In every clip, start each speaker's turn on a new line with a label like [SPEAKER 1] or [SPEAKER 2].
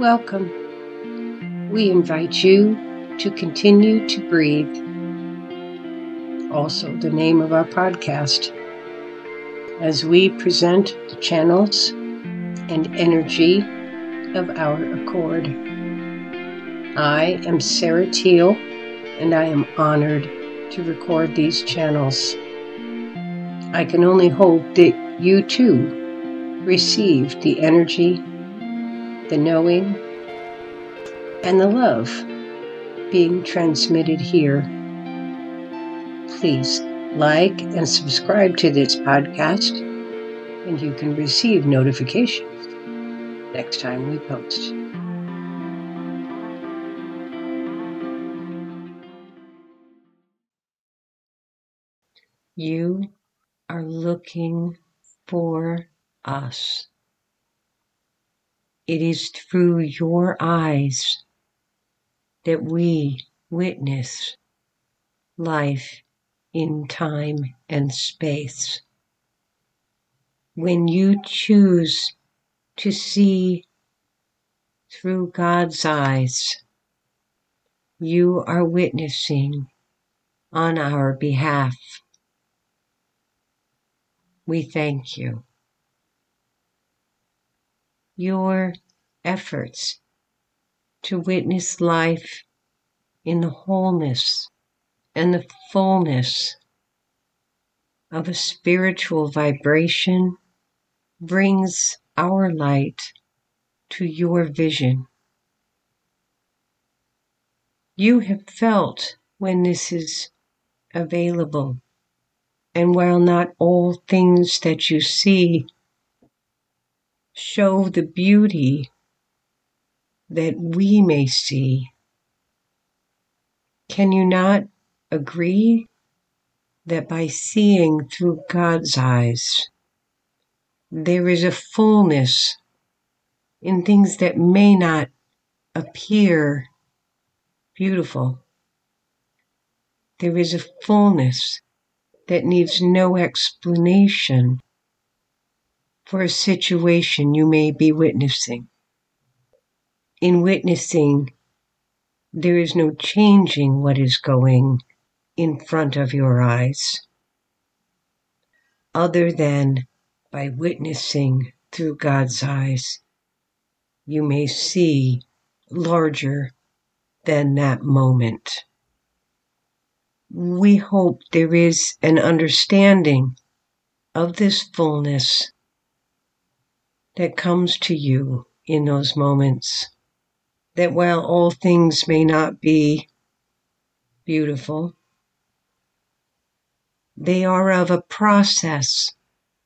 [SPEAKER 1] Welcome. We invite you to continue to breathe. Also, the name of our podcast. As we present the channels and energy of our accord. I am Sarah Teal, and I am honored to record these channels. I can only hope that you too receive the energy, the knowing, and the love being transmitted here. Please like and subscribe to this podcast, and you can receive notifications next time we post. You are looking for us. It is through your eyes that we witness life in time and space. When you choose to see through God's eyes, you are witnessing on our behalf. We thank you. Your efforts to witness life in the wholeness and the fullness of a spiritual vibration brings our light to your vision. You have felt when this is available and while not all things that you see show the beauty that we may see, can you not agree that by seeing through God's eyes, there is a fullness in things that may not appear beautiful? There is a fullness that needs no explanation for a situation you may be witnessing. In witnessing, there is no changing what is going in front of your eyes, other than by witnessing through God's eyes, you may see larger than that moment we hope there is an understanding of this fullness that comes to you in those moments. That while all things may not be beautiful, they are of a process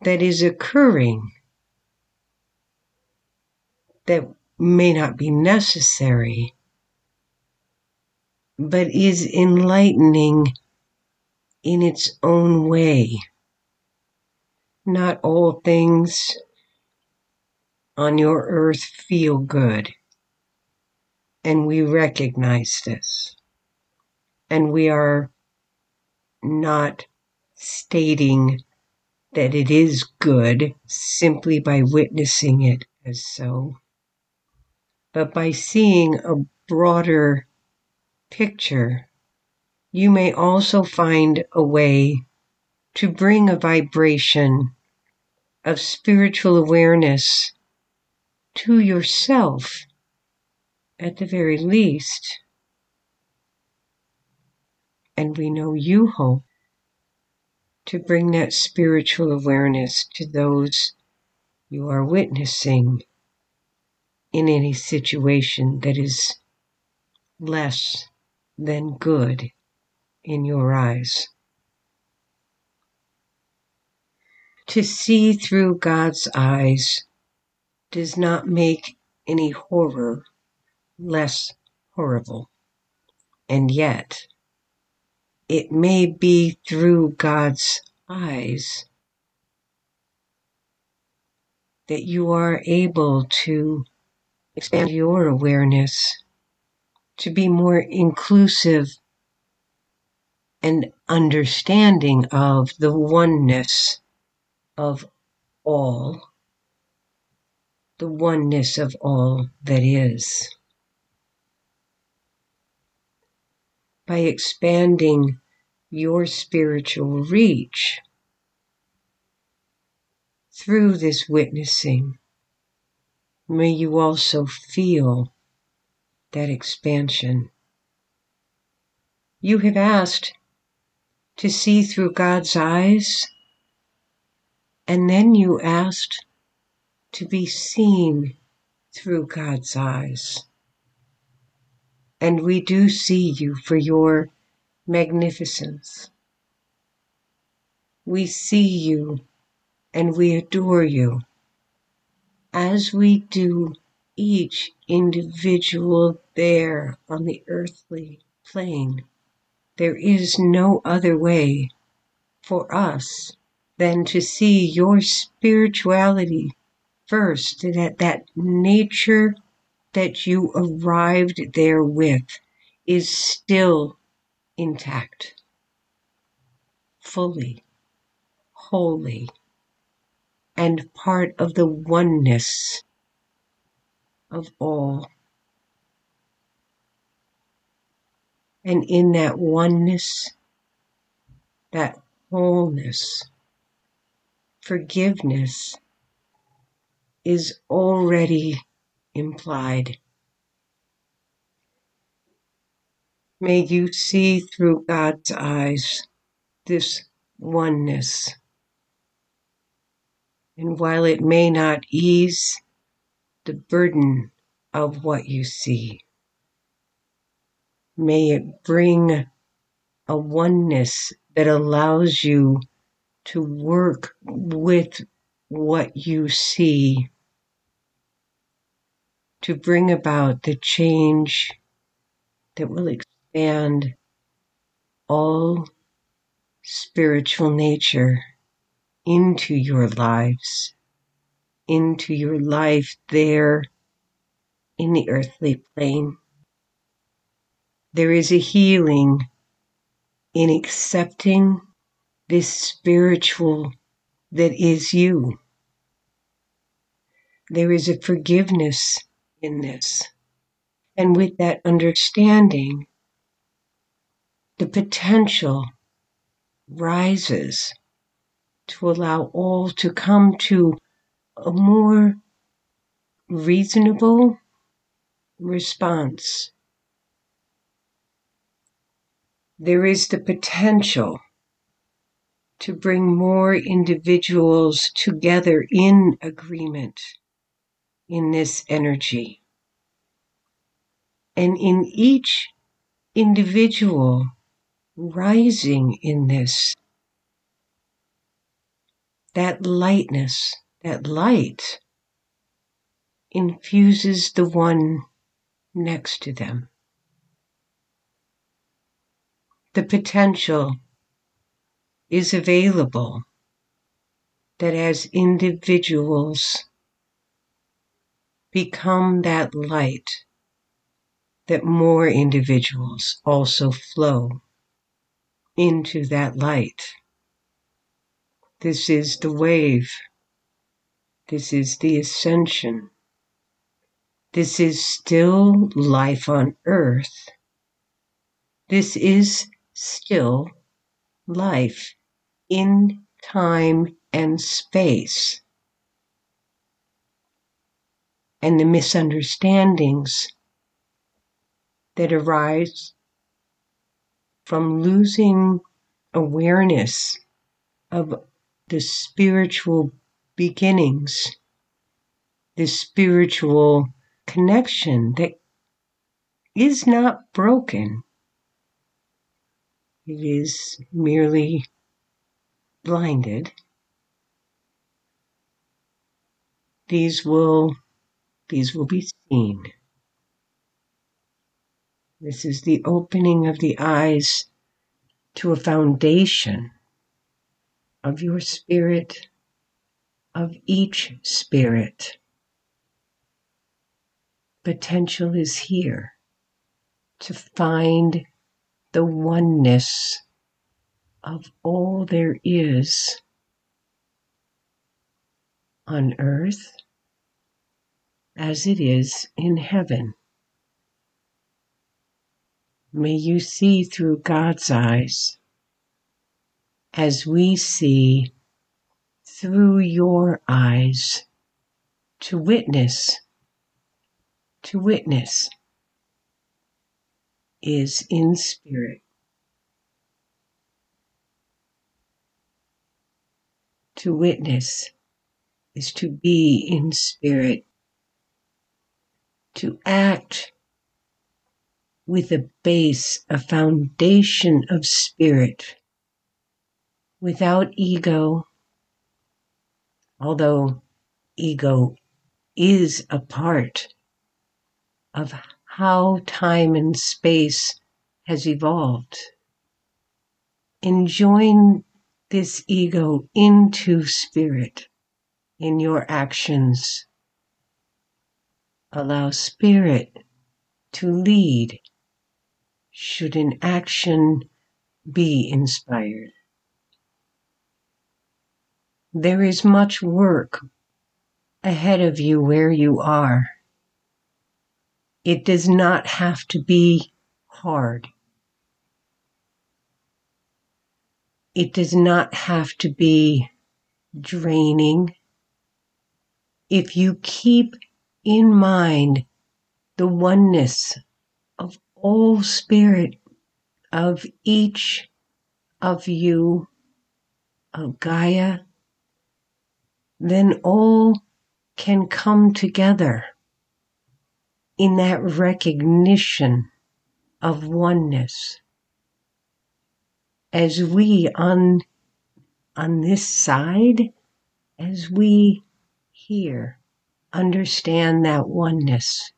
[SPEAKER 1] that is occurring that may not be necessary but is enlightening in its own way. Not all things on your earth feel good. And we recognize this. And we are not stating that it is good simply by witnessing it as so, but by seeing a broader picture, you may also find a way to bring a vibration of spiritual awareness to yourself at the very least. And we know you hope to bring that spiritual awareness to those you are witnessing in any situation that is less than good in your eyes. To see through God's eyes does not make any horror less horrible. And yet, it may be through God's eyes that you are able to expand your awareness to be more inclusive and understanding of the oneness of all the oneness of all that is. By expanding your spiritual reach through this witnessing, may you also feel that expansion. You have asked to see through God's eyes, and then you asked to be seen through God's eyes. And we do see you for your magnificence. We see you and we adore you as we do each individual there on the earthly plane. There is no other way for us than to see your spirituality first, that that nature that you arrived there with is still intact, fully, wholly, and part of the oneness of all. And in that oneness, that wholeness, forgiveness is already implied. May you see through God's eyes this oneness. And while it may not ease the burden of what you see, may it bring a oneness that allows you to work with what you see to bring about the change that will expand all spiritual nature into your lives, into your life there in the earthly plane. There is a healing in accepting this spiritual that is you. There is a forgiveness in this. And with that understanding, the potential rises to allow all to come to a more reasonable response. There is the potential to bring more individuals together in agreement in this energy. And in each individual rising in this, that lightness, that light infuses the one next to them. The potential is available that as individuals become that light that more individuals also flow into that light. This is the wave. This is the ascension. This is still life on earth. This is still life in time and space and the misunderstandings that arise from losing awareness of the spiritual beginnings, the spiritual connection that is not broken. It is merely blinded. These will these will be seen. This is the opening of the eyes to a foundation of your spirit, of each spirit. Potential is here to find the oneness of all there is on earth as it is in heaven. May you see through God's eyes as we see through your eyes to witness, to witness is in spirit. To witness is to be in spirit, to act with a base, a foundation of spirit, without ego, although ego is a part of how time and space has evolved. Enjoin this ego into spirit in your actions. Allow spirit to lead should an action be inspired. There is much work ahead of you where you are. It does not have to be hard. It does not have to be draining. If you keep in mind the oneness of all spirit of each of you, of Gaia, then all can come together in that recognition of oneness. As we on, on this side, as we here understand that oneness,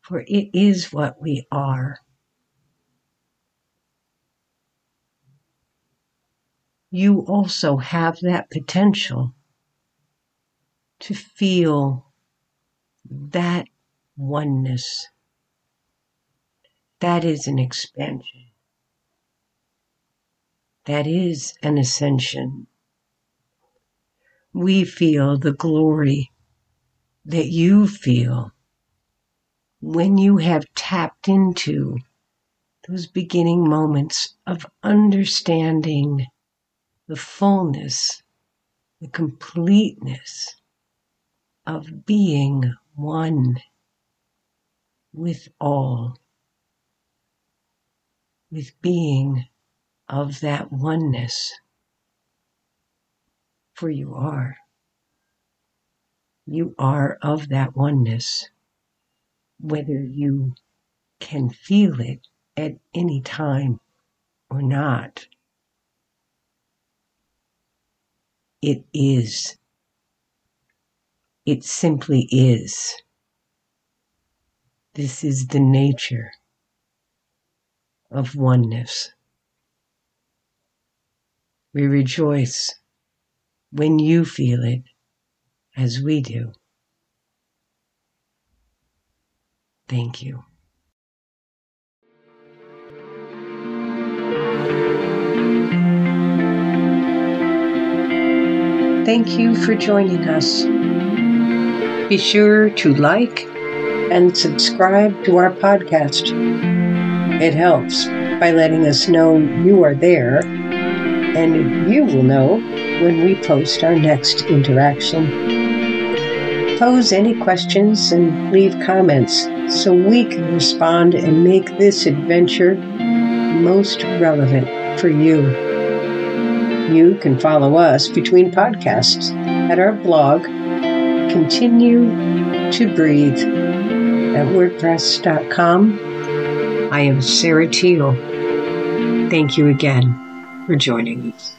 [SPEAKER 1] for it is what we are. you also have that potential to feel that oneness. That is an expansion. That is an ascension. We feel the glory that you feel when you have tapped into those beginning moments of understanding the fullness, the completeness of being one with all, with being of that oneness. For you are. You are of that oneness, whether you can feel it at any time or not. It is. It simply is. This is the nature of oneness. We rejoice when you feel it as we do. Thank you. Thank you for joining us. Be sure to like and subscribe to our podcast. It helps by letting us know you are there, and you will know when we post our next interaction. Pose any questions and leave comments so we can respond and make this adventure most relevant for you. You can follow us between podcasts at our blog, Continue to Breathe, at WordPress.com. I am Sarah Teal. Thank you again for joining us.